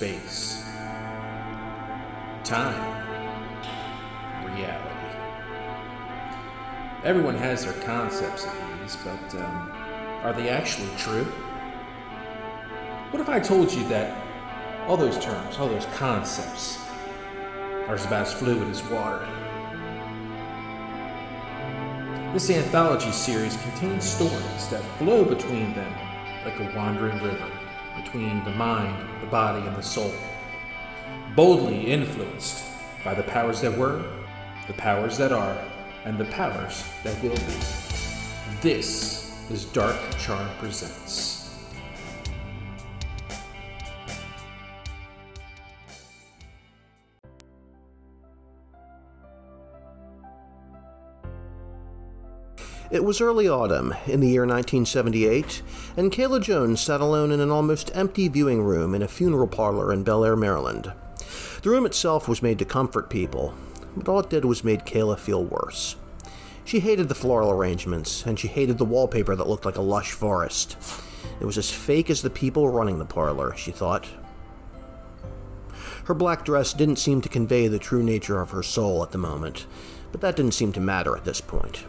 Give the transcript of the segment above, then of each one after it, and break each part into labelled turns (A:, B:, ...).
A: space, time, reality. Everyone has their concepts of these, but um, are they actually true? What if I told you that all those terms, all those concepts, are about as fluid as water? This anthology series contains stories that flow between them like a wandering river between the mind, the body, and the soul, boldly influenced by the powers that were, the powers that are, and the powers that will be. This is Dark Charm Presents.
B: It was early autumn, in the year 1978, and Kayla Jones sat alone in an almost empty viewing room in a funeral parlor in Bel Air, Maryland. The room itself was made to comfort people, but all it did was made Kayla feel worse. She hated the floral arrangements, and she hated the wallpaper that looked like a lush forest. It was as fake as the people running the parlor, she thought. Her black dress didn't seem to convey the true nature of her soul at the moment, but that didn't seem to matter at this point.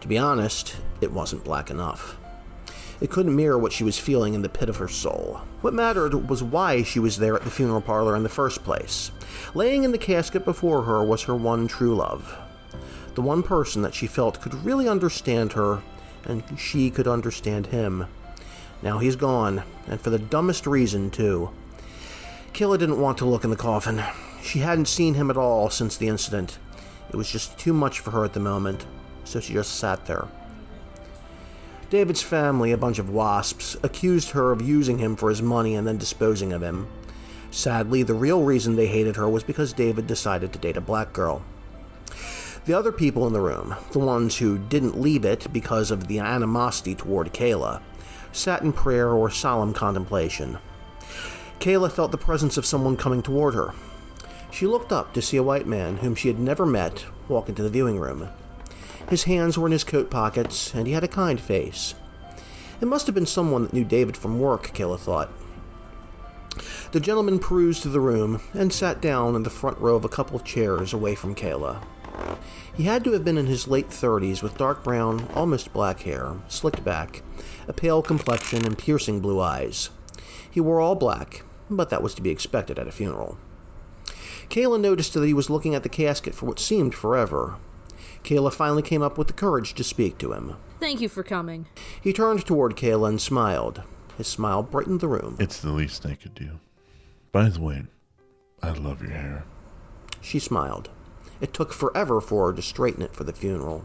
B: To be honest, it wasn't black enough. It couldn't mirror what she was feeling in the pit of her soul. What mattered was why she was there at the funeral parlor in the first place. Laying in the casket before her was her one true love. The one person that she felt could really understand her, and she could understand him. Now he's gone, and for the dumbest reason, too. Kayla didn't want to look in the coffin. She hadn't seen him at all since the incident. It was just too much for her at the moment, so she just sat there. David's family, a bunch of wasps, accused her of using him for his money and then disposing of him. Sadly, the real reason they hated her was because David decided to date a black girl. The other people in the room, the ones who didn't leave it because of the animosity toward Kayla, sat in prayer or solemn contemplation. Kayla felt the presence of someone coming toward her. She looked up to see a white man whom she had never met walk into the viewing room. His hands were in his coat pockets, and he had a kind face. It must have been someone that knew David from work, Kayla thought. The gentleman perused the room and sat down in the front row of a couple of chairs away from Kayla. He had to have been in his late thirties with dark brown, almost black hair, slicked back, a pale complexion, and piercing blue eyes. He wore all black, but that was to be expected at a funeral. Kayla noticed that he was looking at the casket for what seemed forever, Kayla finally came up with the courage to speak to him.
C: Thank you for coming.
B: He turned toward Kayla and smiled. His smile brightened the room.
D: It's the least I could do. By the way, I love your hair.
B: She smiled. It took forever for her to straighten it for the funeral.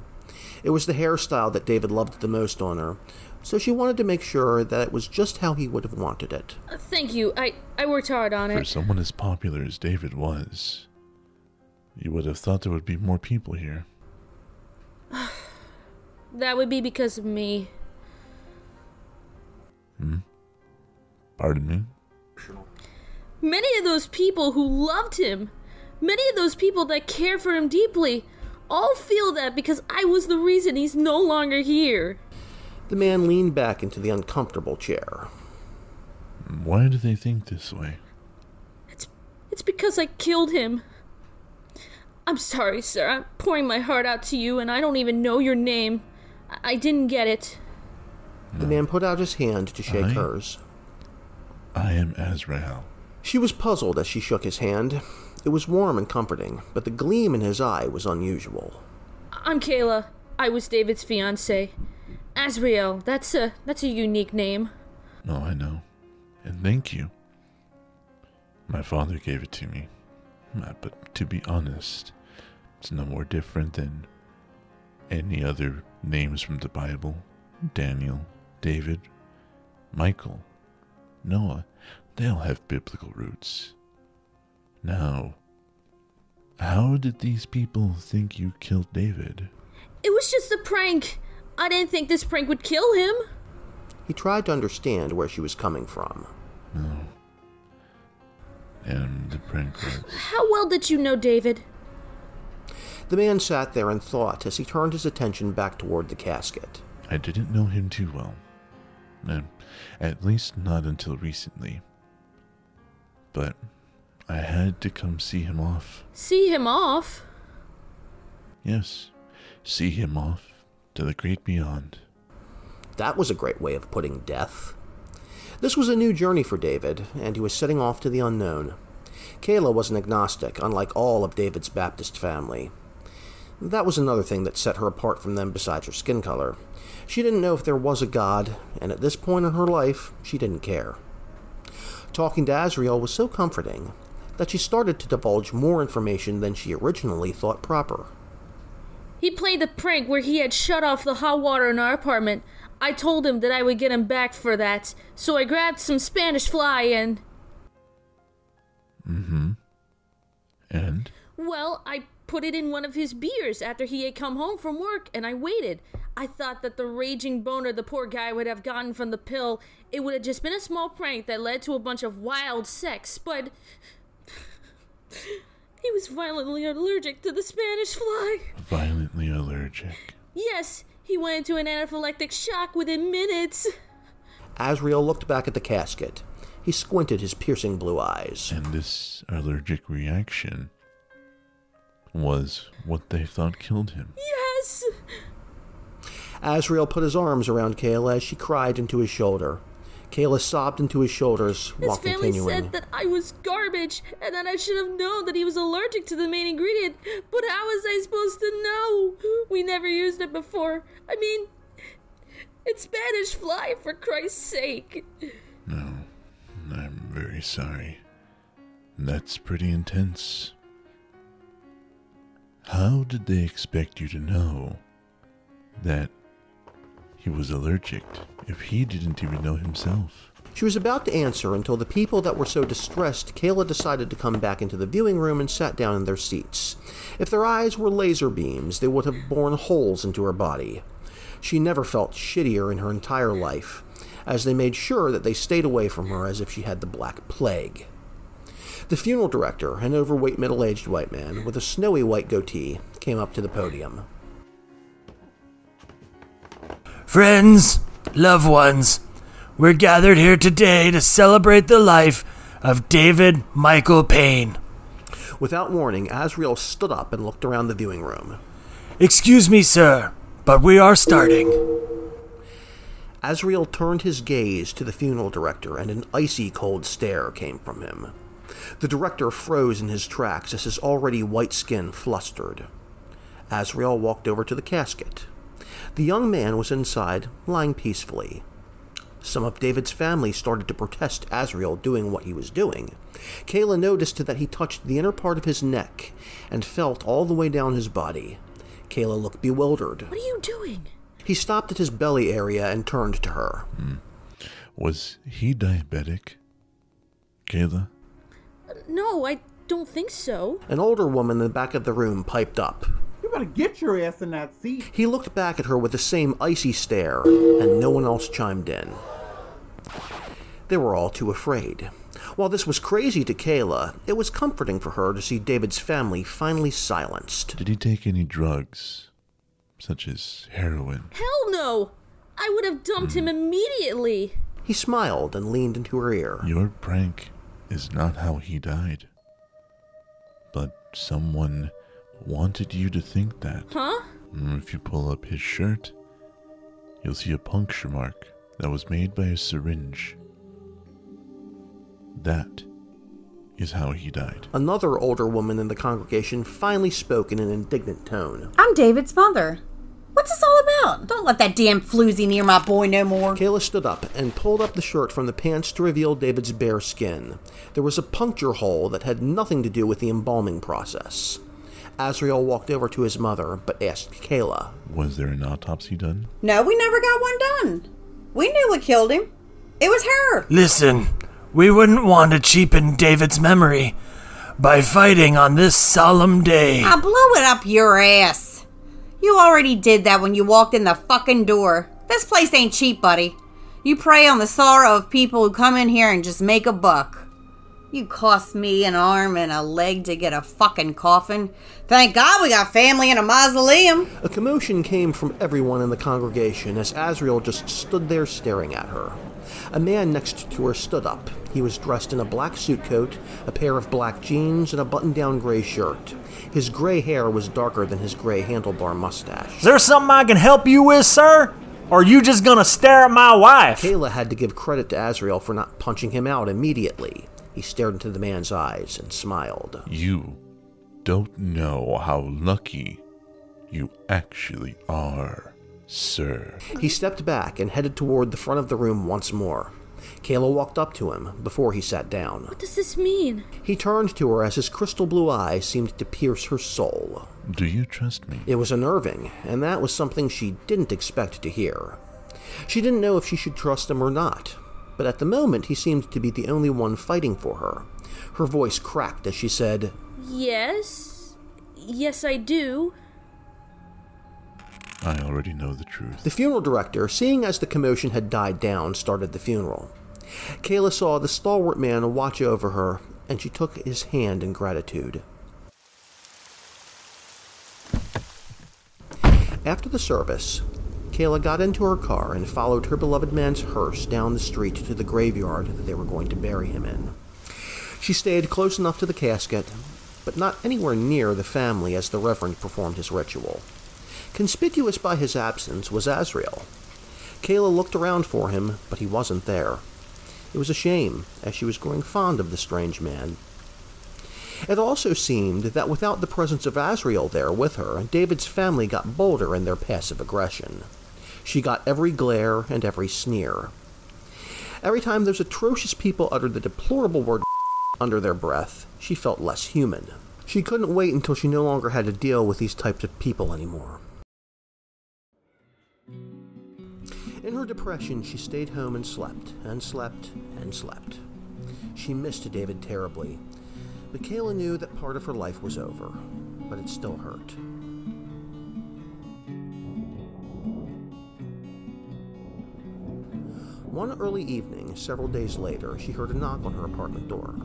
B: It was the hairstyle that David loved the most on her, so she wanted to make sure that it was just how he would have wanted it.
C: Uh, thank you. I, I worked hard on it.
D: For
C: it.
D: someone as popular as David was, you would have thought there would be more people here.
C: That would be because of me. Hmm?
D: Pardon me?
C: Many of those people who loved him, many of those people that care for him deeply, all feel that because I was the reason he's no longer here.
B: The man leaned back into the uncomfortable chair.
D: Why do they think this way?
C: It's it's because I killed him. I'm sorry, sir. I'm pouring my heart out to you and I don't even know your name. I, I didn't get it.
B: The man put out his hand to shake
D: I-
B: hers.
D: I am Azrael.
B: She was puzzled as she shook his hand. It was warm and comforting, but the gleam in his eye was unusual.
C: I'm Kayla. I was David's fiance. Azrael, that's a that's a unique name.
D: Oh, I know. And thank you. My father gave it to me. But to be honest, it's no more different than any other names from the Bible Daniel, David, Michael, Noah. They all have biblical roots. Now, how did these people think you killed David?
C: It was just a prank. I didn't think this prank would kill him.
B: He tried to understand where she was coming from.
D: And the prank was.
C: How well did you know David?
B: The man sat there and thought as he turned his attention back toward the casket.
D: I didn't know him too well. No, at least not until recently. but I had to come see him off.
C: See him off?
D: Yes, see him off to the great beyond.
B: That was a great way of putting death. This was a new journey for David, and he was setting off to the unknown. Kayla was an agnostic, unlike all of David's Baptist family. That was another thing that set her apart from them besides her skin color. She didn't know if there was a God, and at this point in her life, she didn't care. Talking to Azrael was so comforting that she started to divulge more information than she originally thought proper.
C: He played the prank where he had shut off the hot water in our apartment. I told him that I would get him back for that, so I grabbed some Spanish fly and.
D: Mm-hmm. And?
C: Well, I put it in one of his beers after he had come home from work, and I waited. I thought that the raging boner the poor guy would have gotten from the pill, it would have just been a small prank that led to a bunch of wild sex, but. he was violently allergic to the Spanish fly.
D: Violently allergic.
C: Yes, he went into an anaphylactic shock within minutes.
B: Azrael looked back at the casket. He squinted his piercing blue eyes.
D: And this allergic reaction was what they thought killed him.
C: Yes!
B: Azrael put his arms around Kayla as she cried into his shoulder. Kayla sobbed into his shoulders
C: His
B: while
C: family
B: continuing.
C: said that I was garbage and that I should have known that he was allergic to the main ingredient, but how was I supposed to know? We never used it before. I mean, it's Spanish fly, for Christ's sake.
D: No, I'm very sorry. That's pretty intense. How did they expect you to know that he was allergic if he didn't even know himself?
B: She was about to answer until the people that were so distressed, Kayla decided to come back into the viewing room and sat down in their seats. If their eyes were laser beams, they would have bored holes into her body. She never felt shittier in her entire life, as they made sure that they stayed away from her as if she had the Black Plague. The funeral director, an overweight middle aged white man with a snowy white goatee, came up to the podium.
E: Friends, loved ones, we're gathered here today to celebrate the life of David Michael Payne.
B: Without warning, Azrael stood up and looked around the viewing room.
E: Excuse me, sir, but we are starting.
B: Azrael turned his gaze to the funeral director, and an icy cold stare came from him. The director froze in his tracks as his already white skin flustered. Azrael walked over to the casket. The young man was inside, lying peacefully. Some of David's family started to protest Azrael doing what he was doing. Kayla noticed that he touched the inner part of his neck and felt all the way down his body. Kayla looked bewildered.
C: What are you doing?
B: He stopped at his belly area and turned to her. Hmm.
D: Was he diabetic? Kayla?
C: No, I don't think so.
B: An older woman in the back of the room piped up.
F: You better get your ass in that seat.
B: He looked back at her with the same icy stare, and no one else chimed in. They were all too afraid. While this was crazy to Kayla, it was comforting for her to see David's family finally silenced.
D: Did he take any drugs, such as heroin?
C: Hell no! I would have dumped him hmm. immediately.
B: He smiled and leaned into her ear.
D: Your prank is not how he died. But someone wanted you to think that.
C: Huh?
D: Mm, If you pull up his shirt, you'll see a puncture mark that was made by a syringe. That is how he died.
B: Another older woman in the congregation finally spoke in an indignant tone.
G: I'm David's mother. What's this all about? Don't let that damn floozy near my boy no more.
B: Kayla stood up and pulled up the shirt from the pants to reveal David's bare skin. There was a puncture hole that had nothing to do with the embalming process. Azrael walked over to his mother, but asked Kayla.
D: Was there an autopsy done?
G: No, we never got one done. We knew what killed him. It was her.
E: Listen, we wouldn't want to cheapen David's memory by fighting on this solemn day.
G: I blew it up your ass. You already did that when you walked in the fucking door. This place ain't cheap, buddy. You prey on the sorrow of people who come in here and just make a buck. You cost me an arm and a leg to get a fucking coffin. Thank God we got family in a mausoleum.
B: A commotion came from everyone in the congregation as Azrael just stood there staring at her. A man next to her stood up. He was dressed in a black suit coat, a pair of black jeans, and a button down gray shirt. His gray hair was darker than his gray handlebar mustache.
E: Is there something I can help you with, sir? Or are you just gonna stare at my wife?
B: Kayla had to give credit to Azrael for not punching him out immediately. He stared into the man's eyes and smiled.
D: You don't know how lucky you actually are, sir.
B: He stepped back and headed toward the front of the room once more. Kayla walked up to him before he sat down.
C: What does this mean?
B: He turned to her as his crystal blue eyes seemed to pierce her soul.
D: Do you trust me?
B: It was unnerving, and that was something she didn't expect to hear. She didn't know if she should trust him or not, but at the moment he seemed to be the only one fighting for her. Her voice cracked as she said,
C: Yes. Yes, I do.
D: I already know the truth.
B: The funeral director, seeing as the commotion had died down, started the funeral. Kayla saw the stalwart man watch over her, and she took his hand in gratitude. After the service, Kayla got into her car and followed her beloved man's hearse down the street to the graveyard that they were going to bury him in. She stayed close enough to the casket, but not anywhere near the family as the Reverend performed his ritual. Conspicuous by his absence was Azrael. Kayla looked around for him, but he wasn't there. It was a shame, as she was growing fond of the strange man. It also seemed that without the presence of Azrael there with her, David's family got bolder in their passive aggression. She got every glare and every sneer. Every time those atrocious people uttered the deplorable word under their breath, she felt less human. She couldn't wait until she no longer had to deal with these types of people anymore. In her depression, she stayed home and slept, and slept, and slept. She missed David terribly, Kayla knew that part of her life was over, but it still hurt. One early evening, several days later, she heard a knock on her apartment door.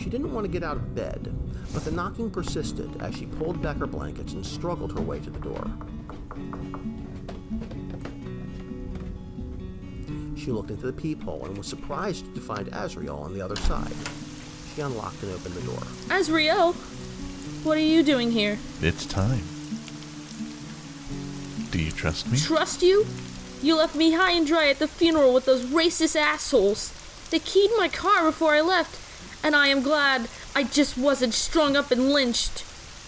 B: She didn't want to get out of bed, but the knocking persisted as she pulled back her blankets and struggled her way to the door. She looked into the peephole and was surprised to find Azrael on the other side. She unlocked and opened the door.
C: Azrael, what are you doing here?
D: It's time. Do you trust me?
C: Trust you? You left me high and dry at the funeral with those racist assholes. They keyed my car before I left, and I am glad I just wasn't strung up and lynched.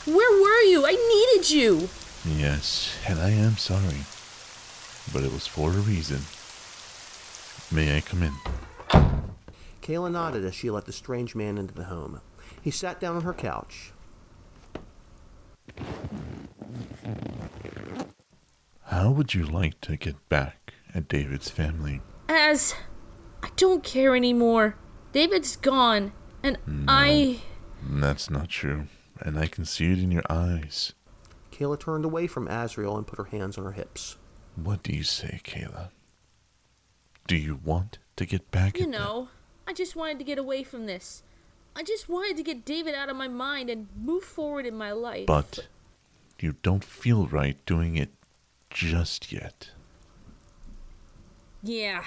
C: Where were you? I needed you.
D: Yes, and I am sorry. But it was for a reason. May I come in?
B: Kayla nodded as she let the strange man into the home. He sat down on her couch.
D: How would you like to get back at David's family?
C: As I don't care anymore. David's gone, and I.
D: That's not true, and I can see it in your eyes.
B: Kayla turned away from Azrael and put her hands on her hips.
D: What do you say, Kayla? Do you want to get back
C: You
D: at them?
C: know, I just wanted to get away from this. I just wanted to get David out of my mind and move forward in my life.
D: But you don't feel right doing it just yet.
C: Yeah,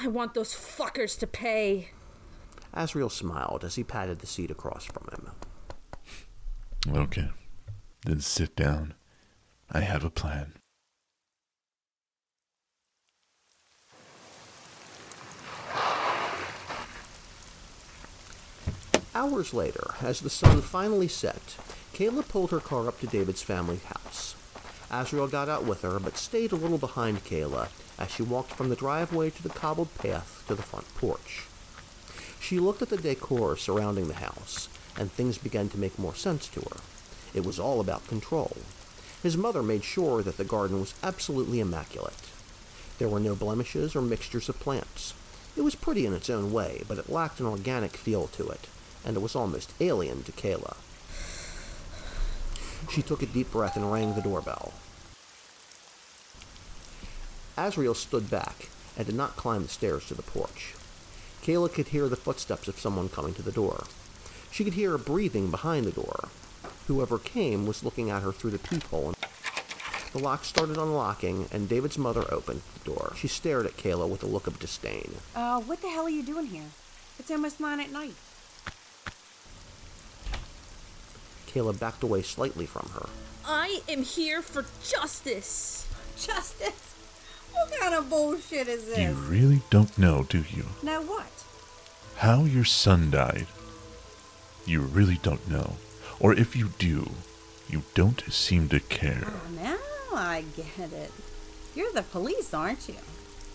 C: I want those fuckers to pay.
B: Azrael smiled as he patted the seat across from him.
D: Okay, then sit down. I have a plan.
B: Hours later, as the sun finally set, Kayla pulled her car up to David's family house. Azrael got out with her, but stayed a little behind Kayla as she walked from the driveway to the cobbled path to the front porch. She looked at the decor surrounding the house, and things began to make more sense to her. It was all about control. His mother made sure that the garden was absolutely immaculate. There were no blemishes or mixtures of plants. It was pretty in its own way, but it lacked an organic feel to it, and it was almost alien to Kayla. She took a deep breath and rang the doorbell. Azrael stood back and did not climb the stairs to the porch. Kayla could hear the footsteps of someone coming to the door. She could hear a breathing behind the door. Whoever came was looking at her through the peephole. The lock started unlocking, and David's mother opened the door. She stared at Kayla with a look of disdain.
G: Uh, what the hell are you doing here? It's almost nine at night.
B: Kayla backed away slightly from her.
C: I am here for justice.
G: Justice? What kind of bullshit is this?
D: You really don't know, do you?
G: Now what?
D: How your son died. You really don't know. Or if you do, you don't seem to care.
G: Ah, now I get it. You're the police, aren't you?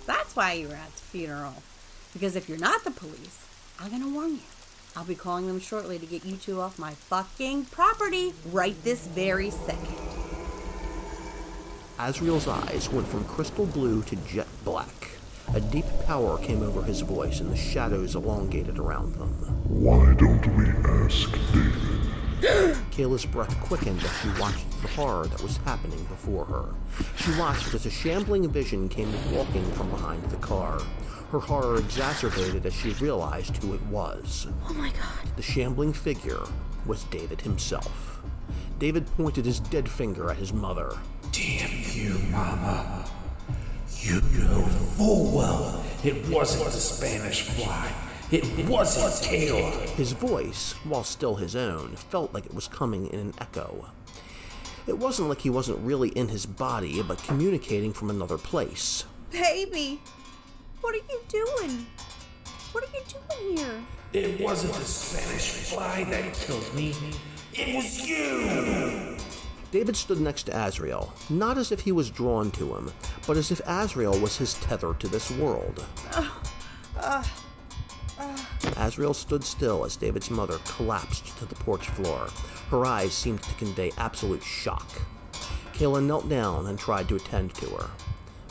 G: That's why you were at the funeral. Because if you're not the police, I'm gonna warn you. I'll be calling them shortly to get you two off my fucking property right this very second.
B: Azrael's eyes went from crystal blue to jet black. A deep power came over his voice, and the shadows elongated around them.
H: Why don't we ask David?
B: Kayla's breath quickened as she watched the horror that was happening before her. She watched as a shambling vision came walking from behind the car. Her horror exacerbated as she realized who it was.
C: Oh my god.
B: The shambling figure was David himself. David pointed his dead finger at his mother.
I: Damn you, Mama. You know full well it wasn't the Spanish fly. It wasn't Kayla.
B: His voice, while still his own, felt like it was coming in an echo. It wasn't like he wasn't really in his body, but communicating from another place.
G: Baby, what are you doing? What are you doing here?
I: It wasn't the Spanish fly that killed me. It was you.
B: David stood next to Azrael, not as if he was drawn to him, but as if Azrael was his tether to this world. Azrael stood still as David's mother collapsed to the porch floor. Her eyes seemed to convey absolute shock. Kayla knelt down and tried to attend to her.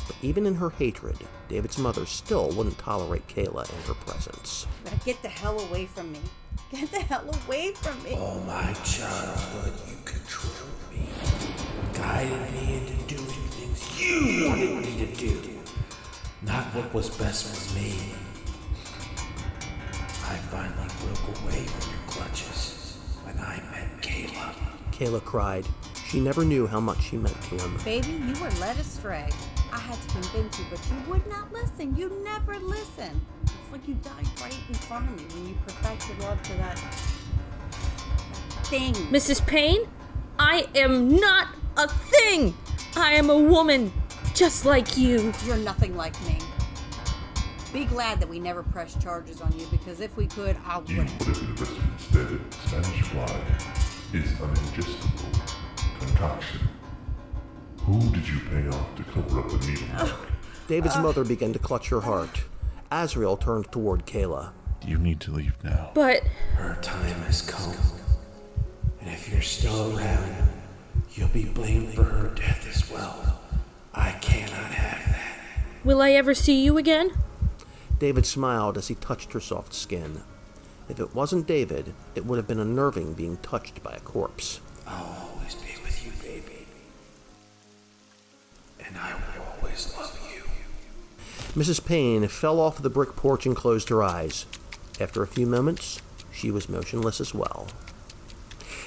B: But even in her hatred, David's mother still wouldn't tolerate Kayla in her presence.
G: Now get the hell away from me. Get the hell away from me.
I: All my childhood, you controlled me, guided me into doing things you wanted me to do, not what was best for me. I finally broke away from your clutches when I met Kayla.
B: Kayla cried. She never knew how much she meant to him.
G: Baby, you were led astray. I had to convince you, but you would not listen. You never listen. It's like you died right in front of me when you perfected love to that thing.
C: Mrs. Payne, I am not a thing. I am a woman, just like you.
G: You're nothing like me. Be glad that we never pressed charges on you because if we could, I
H: You
G: would.
H: would have invested instead. Spanish fly is an ingestible concoction. Who did you pay off to cover up the needle mark?
B: David's mother began to clutch her heart. Azrael turned toward Kayla.
D: You need to leave now.
C: But
I: Her time has come. And if you're still around, you'll be blamed for her death as well. I cannot have that.
C: will I ever see you again?
B: David smiled as he touched her soft skin. If it wasn't David, it would have been unnerving being touched by a corpse.
I: I'll And I will always love you.
B: Mrs. Payne fell off the brick porch and closed her eyes. After a few moments, she was motionless as well.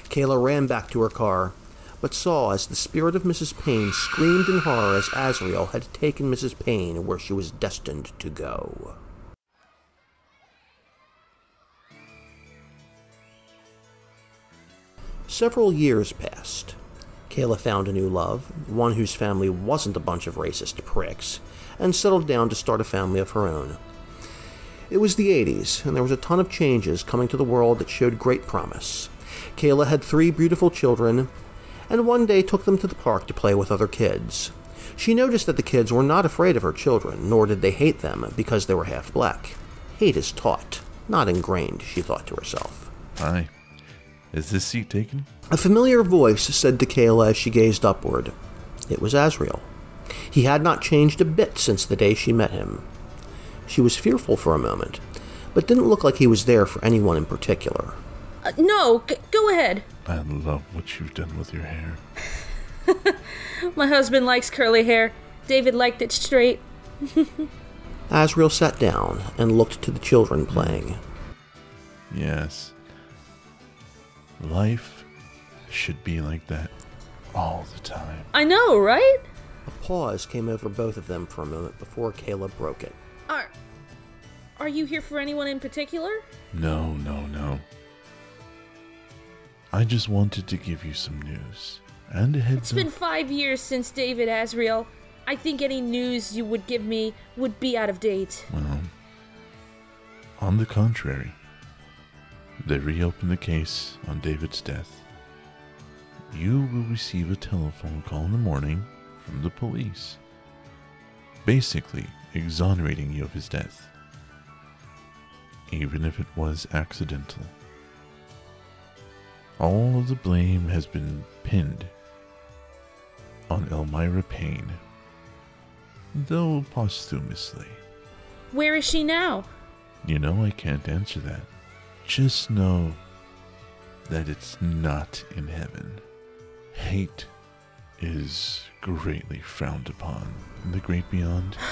B: Kayla ran back to her car, but saw as the spirit of Mrs. Payne screamed in horror as Azrael had taken Mrs. Payne where she was destined to go. Several years passed. Kayla found a new love, one whose family wasn't a bunch of racist pricks, and settled down to start a family of her own. It was the 80s, and there was a ton of changes coming to the world that showed great promise. Kayla had three beautiful children, and one day took them to the park to play with other kids. She noticed that the kids were not afraid of her children, nor did they hate them because they were half black. Hate is taught, not ingrained, she thought to herself.
D: Hi. Is this seat taken?
B: A familiar voice said to Kayla as she gazed upward. It was Azrael. He had not changed a bit since the day she met him. She was fearful for a moment, but didn't look like he was there for anyone in particular.
C: Uh, no, g- go ahead.
D: I love what you've done with your hair.
C: My husband likes curly hair. David liked it straight.
B: Azrael sat down and looked to the children playing.
D: Yes. Life should be like that. all the time.
C: I know, right?
B: A pause came over both of them for a moment before Kayla broke it.
C: Are Are you here for anyone in particular?
D: No, no, no. I just wanted to give you some news and a
C: It's
D: heads
C: been five years since David Azrael. I think any news you would give me would be out of date.
D: Well, on the contrary, they reopened the case on David's death. You will receive a telephone call in the morning from the police, basically exonerating you of his death, even if it was accidental. All of the blame has been pinned on Elmira Payne, though posthumously.
C: Where is she now?
D: You know I can't answer that. Just know that it's not in heaven. Hate is greatly frowned upon in the great beyond.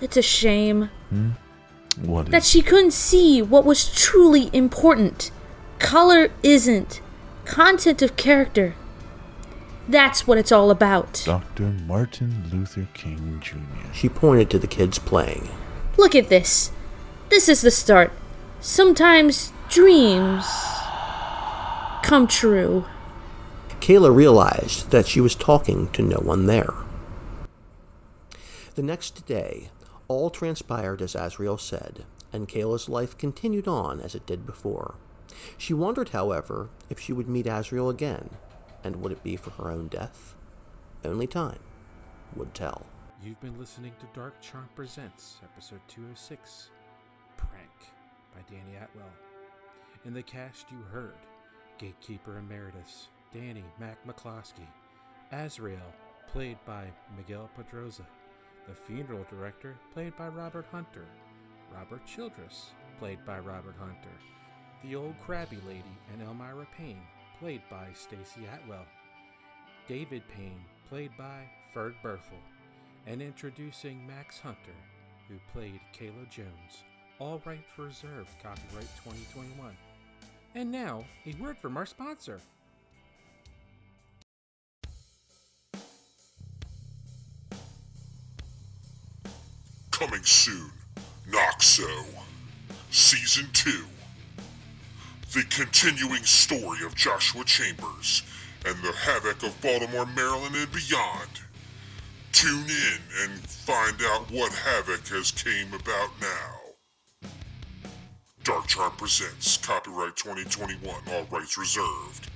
C: It's a shame hmm?
D: What
C: that
D: is
C: she couldn't see what was truly important. Color isn't. Content of character. That's what it's all about.
D: Dr. Martin Luther King Jr.
B: She pointed to the kids playing.
C: Look at this. This is the start. Sometimes dreams come true.
B: Kayla realized that she was talking to no one there. The next day, all transpired as Azrael said, and Kayla's life continued on as it did before. She wondered, however, if she would meet Azrael again, and would it be for her own death? Only time would tell.
A: You've been listening to Dark Charm Presents, episode 206, Prank by Danny Atwell. In the cast, you heard Gatekeeper Emeritus Danny Mac McCloskey, Azrael, played by Miguel Pedroza, the funeral director, played by Robert Hunter, Robert Childress, played by Robert Hunter, the old crabby lady and Elmira Payne, played by Stacy Atwell, David Payne, played by Ferg Berthel, and introducing Max Hunter, who played Kayla Jones. All rights reserved, copyright 2021. And now, a word from our sponsor.
J: Coming soon, Noxo. Season 2. The continuing story of Joshua Chambers and the havoc of Baltimore, Maryland, and beyond. Tune in and find out what havoc has came about now. Dark Charm presents copyright 2021, all rights reserved.